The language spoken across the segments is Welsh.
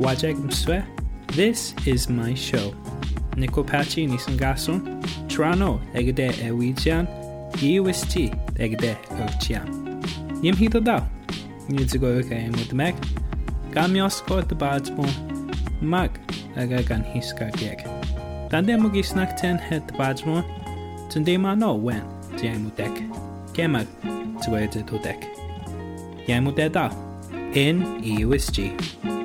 Wajek Mswe. This is my show. Nikopachi Nisangasun, Trano egde Ewijian, UST, egde Ochian. Yimhito Dao, Nizugoyoka Emutmek, Gamiosko the Badsmo, Mag, Agagan Hiska Gek. Tande Mugisnak ten het the Tunde Mano wen, Jamutek, Kemag, Tuede Tudek. Yamuteda, in USG.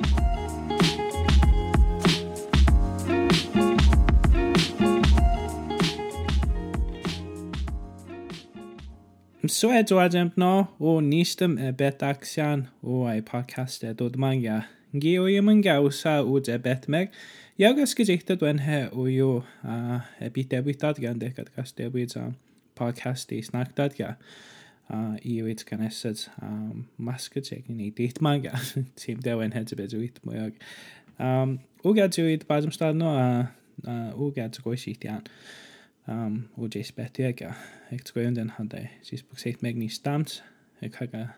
So adem no, o Nistem e bet axian o ai podcasted o dmanga. Gi o ym yn a o de beth meg. Iawn ysgydeitha dwen he o yw a e byd dad gan dech ad gas debwyd a podcast i dad dadgan. A i ywyd gan esed am masga teg ni deit manga. Tîm dewen hed y byd ywyd mwy Um, o gad ywyd bad ymstad no a, o gad y gwaith i um, o jes beth a betiaga. Ek tgoyon den hadai, sis bwg meg ni stamt, ek haga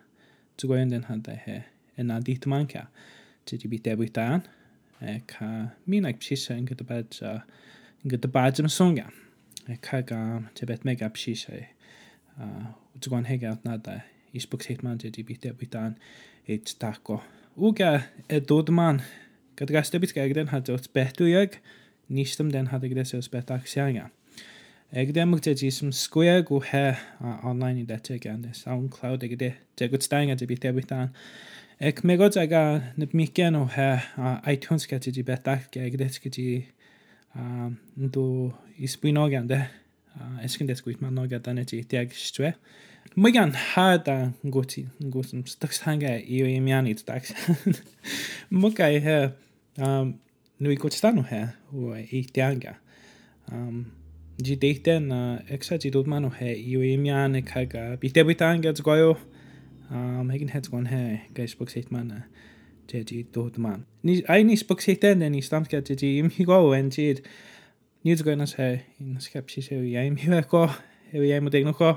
tgoyon den hadau he, yna en a dit manca, tidi bi debu dan, ek ha min ag psisa yn gyda bad, yn gyda bad yn y songa. Ek haga tibet mega psisa, tgoyon hega at nadai, is bwg seith man ti tidi bi debu dan, et dako. Wga, e dod man, gyda gastabit gaeg den hadai, beth dwi'n ag, nistam den hadau gyda seo beth ac sy'n sianga. Egde yn gwybod sy'n sgwyr gwhe online i dete gan y SoundCloud egde degwyd staing a dybythau bythan. Ec megod ag a nid migen o he iTunes gati di bethach egde gati yn dw i sbwyno gan de. Esgyn det gwyth ma'n ogad dan eti diag stwe. Mwy gan hard a ngwti, ngwtym stwgs hanga i o imian i ddags. Mwy gai he, nwy gwtstanu he, o i diaga. Um, di deiten na eksa di dod maen nhw he i iu e mian e kaga bi te bitan gats goyo Mae gen het gon he gais bwg seith maen je di dod maen. ai nis bwg seith den ni stamp gael di im hi gwael en di. ni wedi gwael nas he in skepsis he i im hi go Ewa i mo degnwch go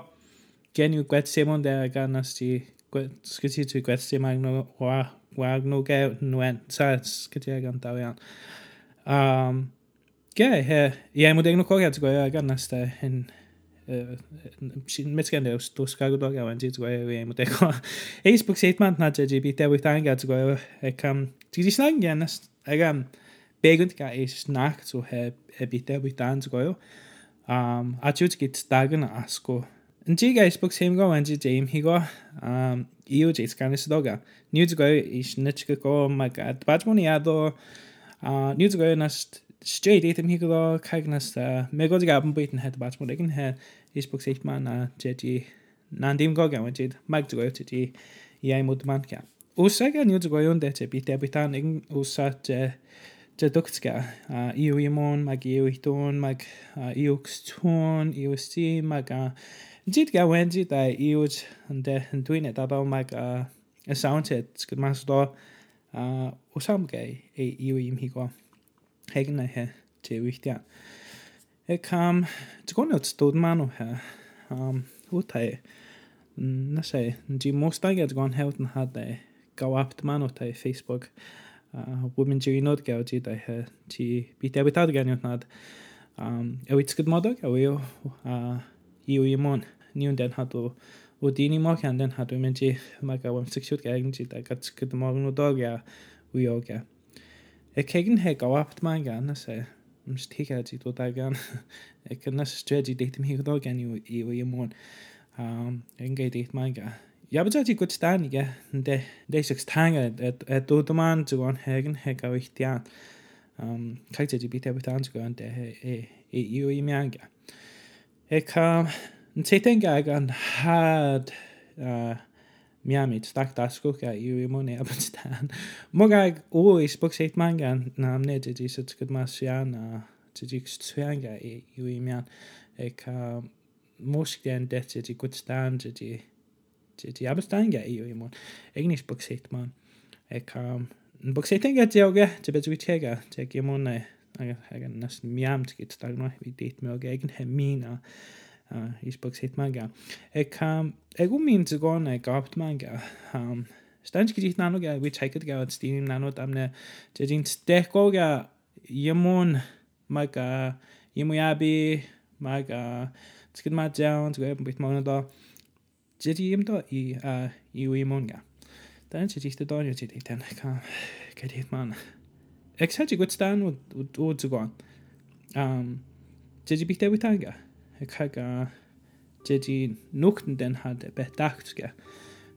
gen gwed you gwet semon de nas di gwet skiti tu gwet semagno wa Wa wagno ge nwen sa skiti gan dawian um Ie, ie, mwyd egin o cwriad, ti'n gwaith, gan nes te, hyn, gen i deus, dwi'n gael gwybod gael, ti'n gwaith, ie, mwyd egin o. Eis seit man nad ydy, bydd dewyth angad, ti'n gwaith, ac am, ti'n gwaith ti'n gen, nes, ac am, begwnt gael eis snac, so he, bydd dewyth an, ti'n gwaith, um, a ti'n gwaith dagen asgo. Yn ti gael bwg seit gawen, ti'n ddim hi gwaith, um, iw jais gan ysdoga. Niw ti'n gwaith, eis nitch gael go, oh mae gad, bad mwyn i addo, Uh, Niw ti'n gwaith, straight eitem hi gyda cagnas da. Uh, me i gael yn bwyt yn hed bat mwyd egin he. Isbwg seith ma na jedi. Na ddim gog iawn jed. i dy gwaith jedi. Iau mwyd man ca. Wsa gael yw dy gwaith uh, de te byd ebwy dan egin wsa dy dwgt ga. Iw i mwyn, mag iw i dwn, mag iw xtwn, iw sti, mag a... Dyd ga wedi da iwyd yn de yn dwi'n edadol mag y sound hit sgyd mas do. Wsa am gai iw i'm hi hegen na he te wicht ja ik kam te kon het stoot man of he um hot e, na sé dí móstaige gáin hetan had é gáhapt man tá Facebook bumin gael nód getí he tí bí debitá ganút nad sgyd modog, go mod a bhío íú í ni o'n den o di ni má an den hatú mintí me gahhaim siú gagantí a go go máú dóga gael. Y cegin heg o apt mae'n gan nes e. ysau. E, e, e, ti gael ti dod ag gan. Ac nes ysdred i deith ymhig o gan i yw ymwyn. Yn gael deith mae'n gan. Ia bod wedi gwyd dan i ge. Deis ag stanga. Dod yma yn dwan hegin heg o eich dian. Cael wedi byd ebeth an dwan de i yw i mi angen. Ac yn teithen gael gan had... Uh, Miami, et tahaks kokea mõni abonnitaan. Muga uus pokseid mänge na ne tedi sõtskõd ma sõjan tedi üks sõjanga ju imian. Eka muskden teht tedi kutstaan tedi tedi abonnitaan ju imun. Egnis pokseid ma. Eka pokseid tegi teoge, te pead vitega, tegi mõne. Aga, aga näst miamtskit tagno, vidiit me oge egn hemmina. Eka uh, Xbox hit manga. Ag, um, ag o'n mi'n zygon ag opt manga. Um, Stan gydych nanog a e, wyt chaikad gael at Steam nano amne. Dydyn stechgog a e, ymwn mag a ymwyabu mag a tygyd ma jawn, tygyd ebyn bwyth mawn o do. Dydyn ymdo i uh, i'w ymwn ga. Dyna ti ddech dod o'n yw ti ddech dyn ac am ma'n. Ek sa'n ti gwyd Stan o zygon. Um, Dydyn bych dewyt anga caga dydy nwgn den had e beth ge.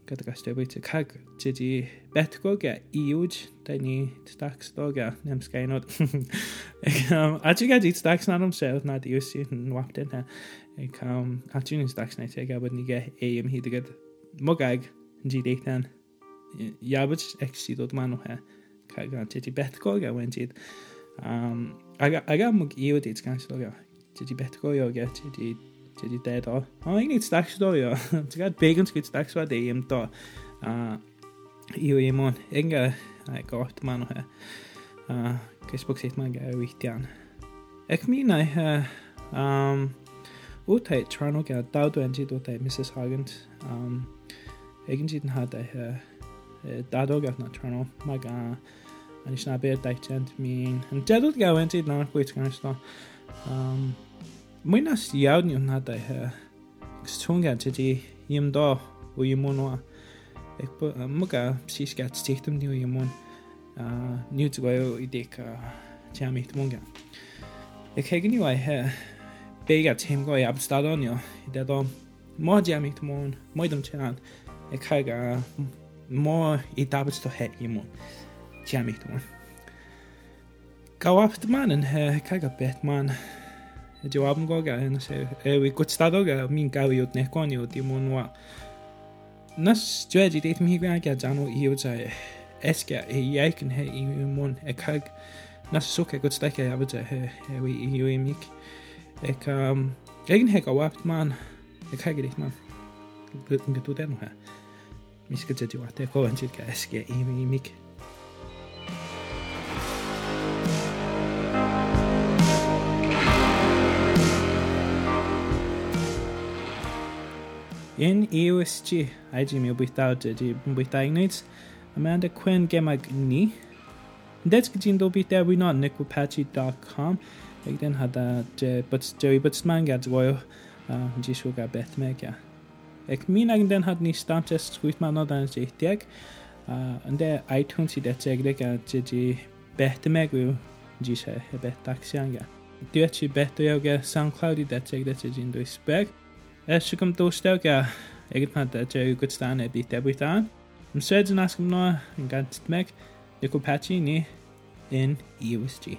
Gyda gas dewyd y cag dydy beth gogia iwyd da ni tdacs dogia nem sgainod. Um, a ti'n gadi tdacs nad amser nad iw sy'n yn wap den ha. Um, a ti'n yn tdacs na teg a bod ni ge ei ym hyd ygyd mogag yn di deithan. Iabod exi dod manw ha. Cag dydy beth gogia wendid. Um, aga, aga mwg iwyd i tgansdogia. Jadi batgojog ya. Jadi jadi dato. Oh ini staks do yo. Tsaka bacon skit staks wa de im to. Ah io imon enga ai koht manu ha. Ah kesbok sit man ga wichtian. Ek min ai ha um utai trano ga dau do enjit utai Mrs Hagent. Um egentiden har det her da dog at trano maga. Ani snabe daichent min. An jadut ga enjit na kuit kan sto. Um, muinas jaunius nata he xunga titi yimdo uyimon wa ekpo um, muka psiska tsihtum ni uyimon uh, nyuts gwayo idek chami tmonga ekhegni wa he bega tim gwayo abstadonio idadom mo jami tmon moidum chan ekhaga mo itabsto he imon jami tmon ap dyma'n yn he, cag a beth ma'n ydy o abn goga yn se ewi gwtstadog a mi'n gawi o dnecon i o dim o'n wa nas dwedi deith mi higwe ag dan o i o ta esgia e iaig yn he i mwyn e cag nes sŵc e gwtstach e abod e ewi i i'w i mic ec um egin he gawaf dyma'n e cag i deith ma'n gwtn gydwyd enw ha mis gyda diwate gofyn sydd gael esgia i mic Un USG, ID mi o bwythawd ydy yn bwythau gwneud, a mae'n dy cwen gemag ni. Yn dweud gyda'n dod bwythau wyno yn nicwpatchy.com, ac dyn hada dewi byts ma'n gadwael, a yn di siw gael beth mega. Ac mi nag yn dyn had ni stamp test gwyth ma'n oed yn deithiag, yn de iTunes i deteg deg a dydy beth meg yw di se e beth dax iawn ga. Dwi eti beth dwi awge SoundCloud i deteg dete dyn dwi sbeg, Sygym dostawg a egyd pandau drwy gwydstaned i debwyt dan. Ymsred yn asgymno yn gant dmeg, Nicol Patchy ni yn EUSG.